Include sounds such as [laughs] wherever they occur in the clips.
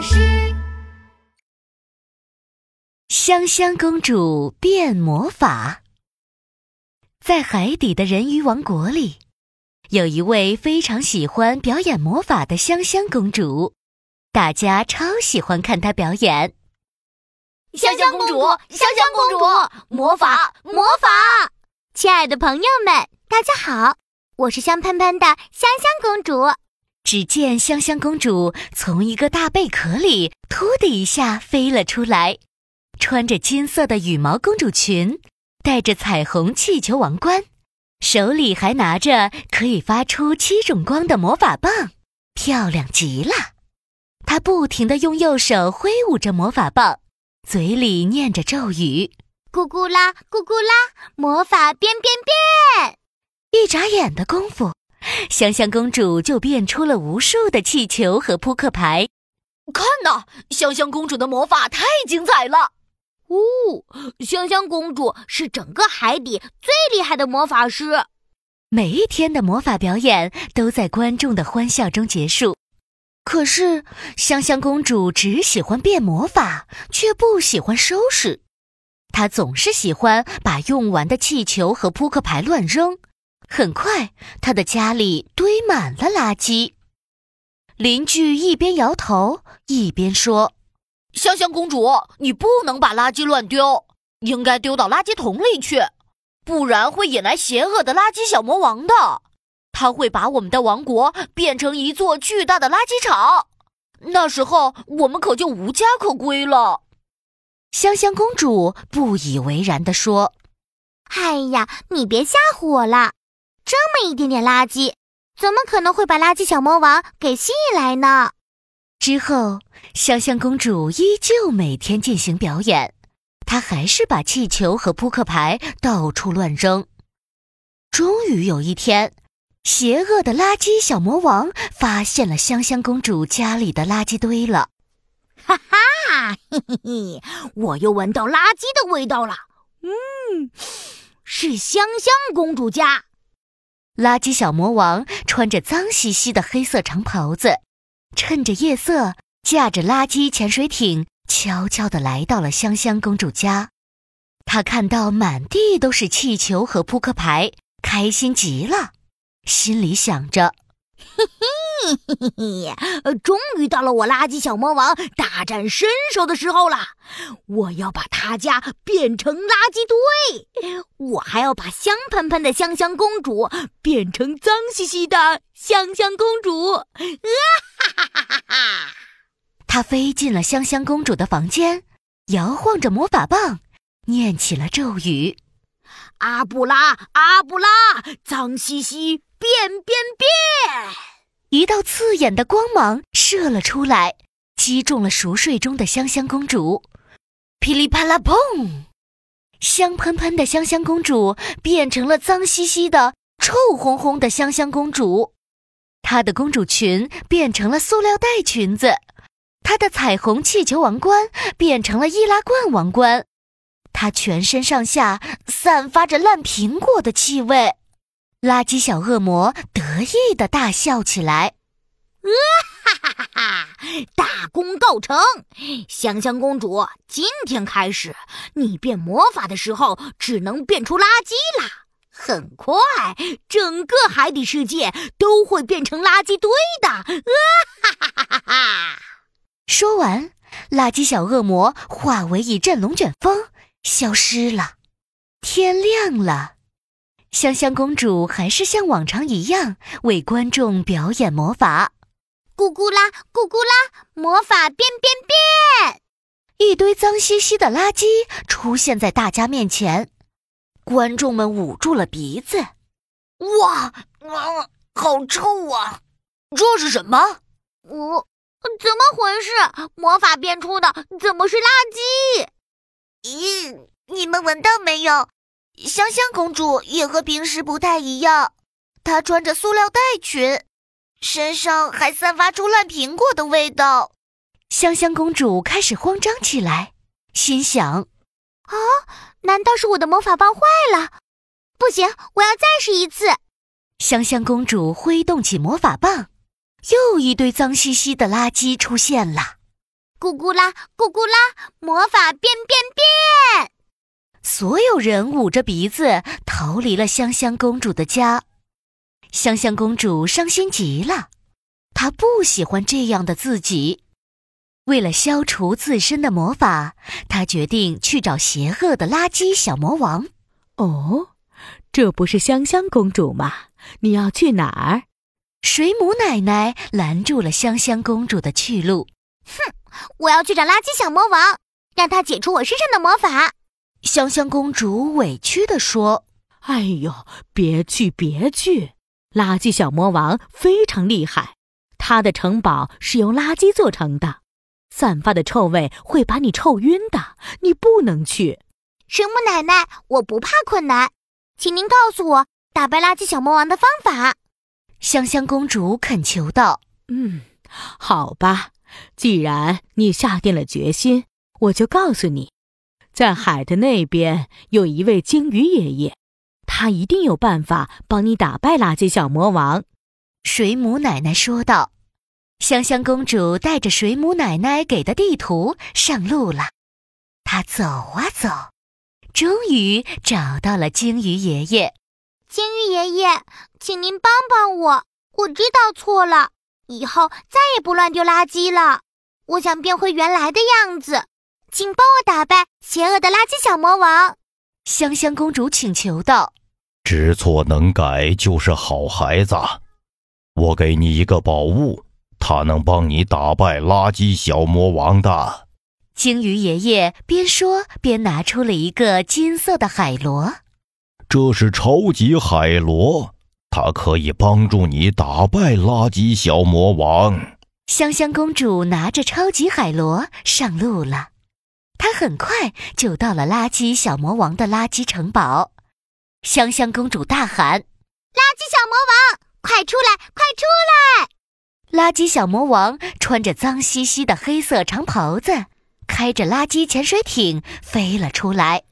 巴士。香香公主变魔法。在海底的人鱼王国里，有一位非常喜欢表演魔法的香香公主，大家超喜欢看她表演。香香公主，香香公主，魔法，魔法！亲爱的朋友们，大家好，我是香喷喷的香香公主。只见香香公主从一个大贝壳里“突”的一下飞了出来，穿着金色的羽毛公主裙，戴着彩虹气球王冠，手里还拿着可以发出七种光的魔法棒，漂亮极了。她不停地用右手挥舞着魔法棒，嘴里念着咒语：“咕咕啦，咕咕啦，魔法变变变！”一眨眼的功夫。香香公主就变出了无数的气球和扑克牌。看呐，香香公主的魔法太精彩了！哦，香香公主是整个海底最厉害的魔法师。每一天的魔法表演都在观众的欢笑中结束。可是，香香公主只喜欢变魔法，却不喜欢收拾。她总是喜欢把用完的气球和扑克牌乱扔。很快，他的家里堆满了垃圾。邻居一边摇头一边说：“香香公主，你不能把垃圾乱丢，应该丢到垃圾桶里去，不然会引来邪恶的垃圾小魔王的。他会把我们的王国变成一座巨大的垃圾场，那时候我们可就无家可归了。”香香公主不以为然地说：“哎呀，你别吓唬我了。”这么一点点垃圾，怎么可能会把垃圾小魔王给吸引来呢？之后，香香公主依旧每天进行表演，她还是把气球和扑克牌到处乱扔。终于有一天，邪恶的垃圾小魔王发现了香香公主家里的垃圾堆了。哈哈，嘿嘿嘿，我又闻到垃圾的味道了。嗯，是香香公主家。垃圾小魔王穿着脏兮兮的黑色长袍子，趁着夜色，驾着垃圾潜水艇，悄悄地来到了香香公主家。他看到满地都是气球和扑克牌，开心极了，心里想着。嘿 [laughs] 嘿嘿嘿嘿，终于到了我垃圾小魔王大展身手的时候了！我要把他家变成垃圾堆，我还要把香喷喷的香香公主变成脏兮兮的香香公主！啊哈哈哈哈哈！他飞进了香香公主的房间，摇晃着魔法棒，念起了咒语：“阿布拉阿布拉，脏兮兮。”变变变！一道刺眼的光芒射了出来，击中了熟睡中的香香公主。噼里啪啦，砰！香喷喷的香香公主变成了脏兮兮的、臭烘烘的香香公主。她的公主裙变成了塑料袋裙子，她的彩虹气球王冠变成了易拉罐王冠。她全身上下散发着烂苹果的气味。垃圾小恶魔得意的大笑起来，啊哈哈哈哈！大功告成，香香公主，今天开始，你变魔法的时候只能变出垃圾啦。很快，整个海底世界都会变成垃圾堆的。啊哈哈哈哈哈！说完，垃圾小恶魔化为一阵龙卷风，消失了。天亮了。香香公主还是像往常一样为观众表演魔法，咕咕啦，咕咕啦，魔法变变变！一堆脏兮兮的垃圾出现在大家面前，观众们捂住了鼻子。哇，啊，好臭啊！这是什么？我怎么回事？魔法变出的怎么是垃圾？咦，你们闻到没有？香香公主也和平时不太一样，她穿着塑料袋裙，身上还散发出烂苹果的味道。香香公主开始慌张起来，心想：“啊，难道是我的魔法棒坏了？不行，我要再试一次。”香香公主挥动起魔法棒，又一堆脏兮兮的垃圾出现了。咕咕啦，咕咕啦，魔法变变变！所有人捂着鼻子逃离了香香公主的家。香香公主伤心极了，她不喜欢这样的自己。为了消除自身的魔法，她决定去找邪恶的垃圾小魔王。哦，这不是香香公主吗？你要去哪儿？水母奶奶拦住了香香公主的去路。哼！我要去找垃圾小魔王，让他解除我身上的魔法。香香公主委屈地说：“哎呦，别去，别去！垃圾小魔王非常厉害，他的城堡是由垃圾做成的，散发的臭味会把你臭晕的。你不能去。”神木奶奶，我不怕困难，请您告诉我打败垃圾小魔王的方法。香香公主恳求道：“嗯，好吧。”既然你下定了决心，我就告诉你，在海的那边有一位鲸鱼爷爷，他一定有办法帮你打败垃圾小魔王。”水母奶奶说道。香香公主带着水母奶奶给的地图上路了。她走啊走，终于找到了鲸鱼爷爷。鲸鱼爷爷，请您帮帮我，我知道错了。以后再也不乱丢垃圾了。我想变回原来的样子，请帮我打败邪恶的垃圾小魔王。香香公主请求道：“知错能改就是好孩子。我给你一个宝物，它能帮你打败垃圾小魔王的。”鲸鱼爷爷边说边拿出了一个金色的海螺。这是超级海螺。它可以帮助你打败垃圾小魔王。香香公主拿着超级海螺上路了，他很快就到了垃圾小魔王的垃圾城堡。香香公主大喊：“垃圾小魔王，快出来，快出来！”垃圾小魔王穿着脏兮兮的黑色长袍子，开着垃圾潜水艇飞了出来。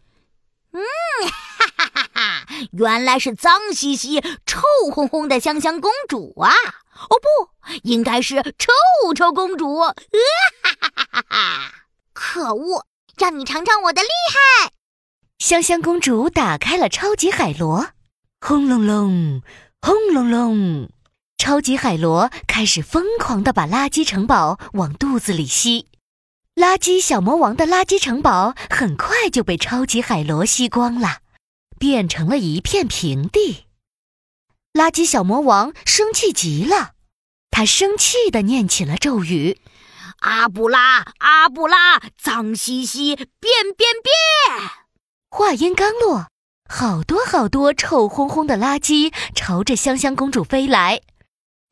嗯。哈哈哈哈原来是脏兮兮、臭烘烘的香香公主啊！哦，不，应该是臭臭公主。哈哈哈哈哈！可恶，让你尝尝我的厉害！香香公主打开了超级海螺，轰隆隆，轰隆隆，超级海螺开始疯狂地把垃圾城堡往肚子里吸。垃圾小魔王的垃圾城堡很快就被超级海螺吸光了。变成了一片平地，垃圾小魔王生气极了，他生气地念起了咒语：“阿布拉阿布拉，脏兮兮，变变变！”话音刚落，好多好多臭烘烘的垃圾朝着香香公主飞来，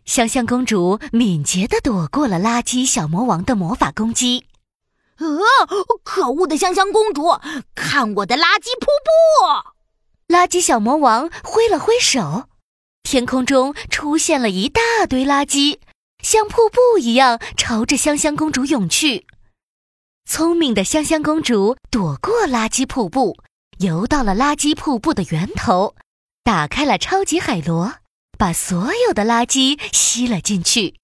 香香公主敏捷地躲过了垃圾小魔王的魔法攻击。呃，可恶的香香公主，看我的垃圾瀑布！垃圾小魔王挥了挥手，天空中出现了一大堆垃圾，像瀑布一样朝着香香公主涌去。聪明的香香公主躲过垃圾瀑布，游到了垃圾瀑布的源头，打开了超级海螺，把所有的垃圾吸了进去。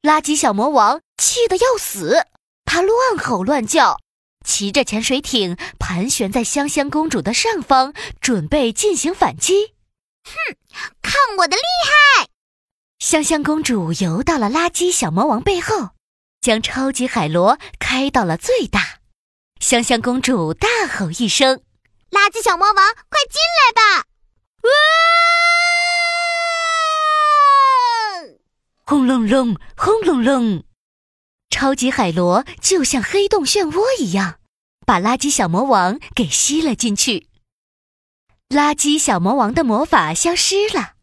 垃圾小魔王气得要死，他乱吼乱叫。骑着潜水艇盘旋在香香公主的上方，准备进行反击。哼，看我的厉害！香香公主游到了垃圾小魔王背后，将超级海螺开到了最大。香香公主大吼一声：“垃圾小魔王，快进来吧！”啊！轰隆隆，轰隆隆。超级海螺就像黑洞漩涡一样，把垃圾小魔王给吸了进去。垃圾小魔王的魔法消失了，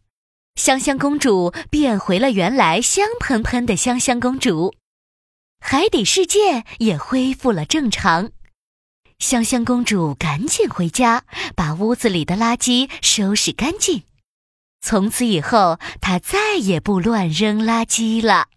香香公主变回了原来香喷喷的香香公主，海底世界也恢复了正常。香香公主赶紧回家，把屋子里的垃圾收拾干净。从此以后，她再也不乱扔垃圾了。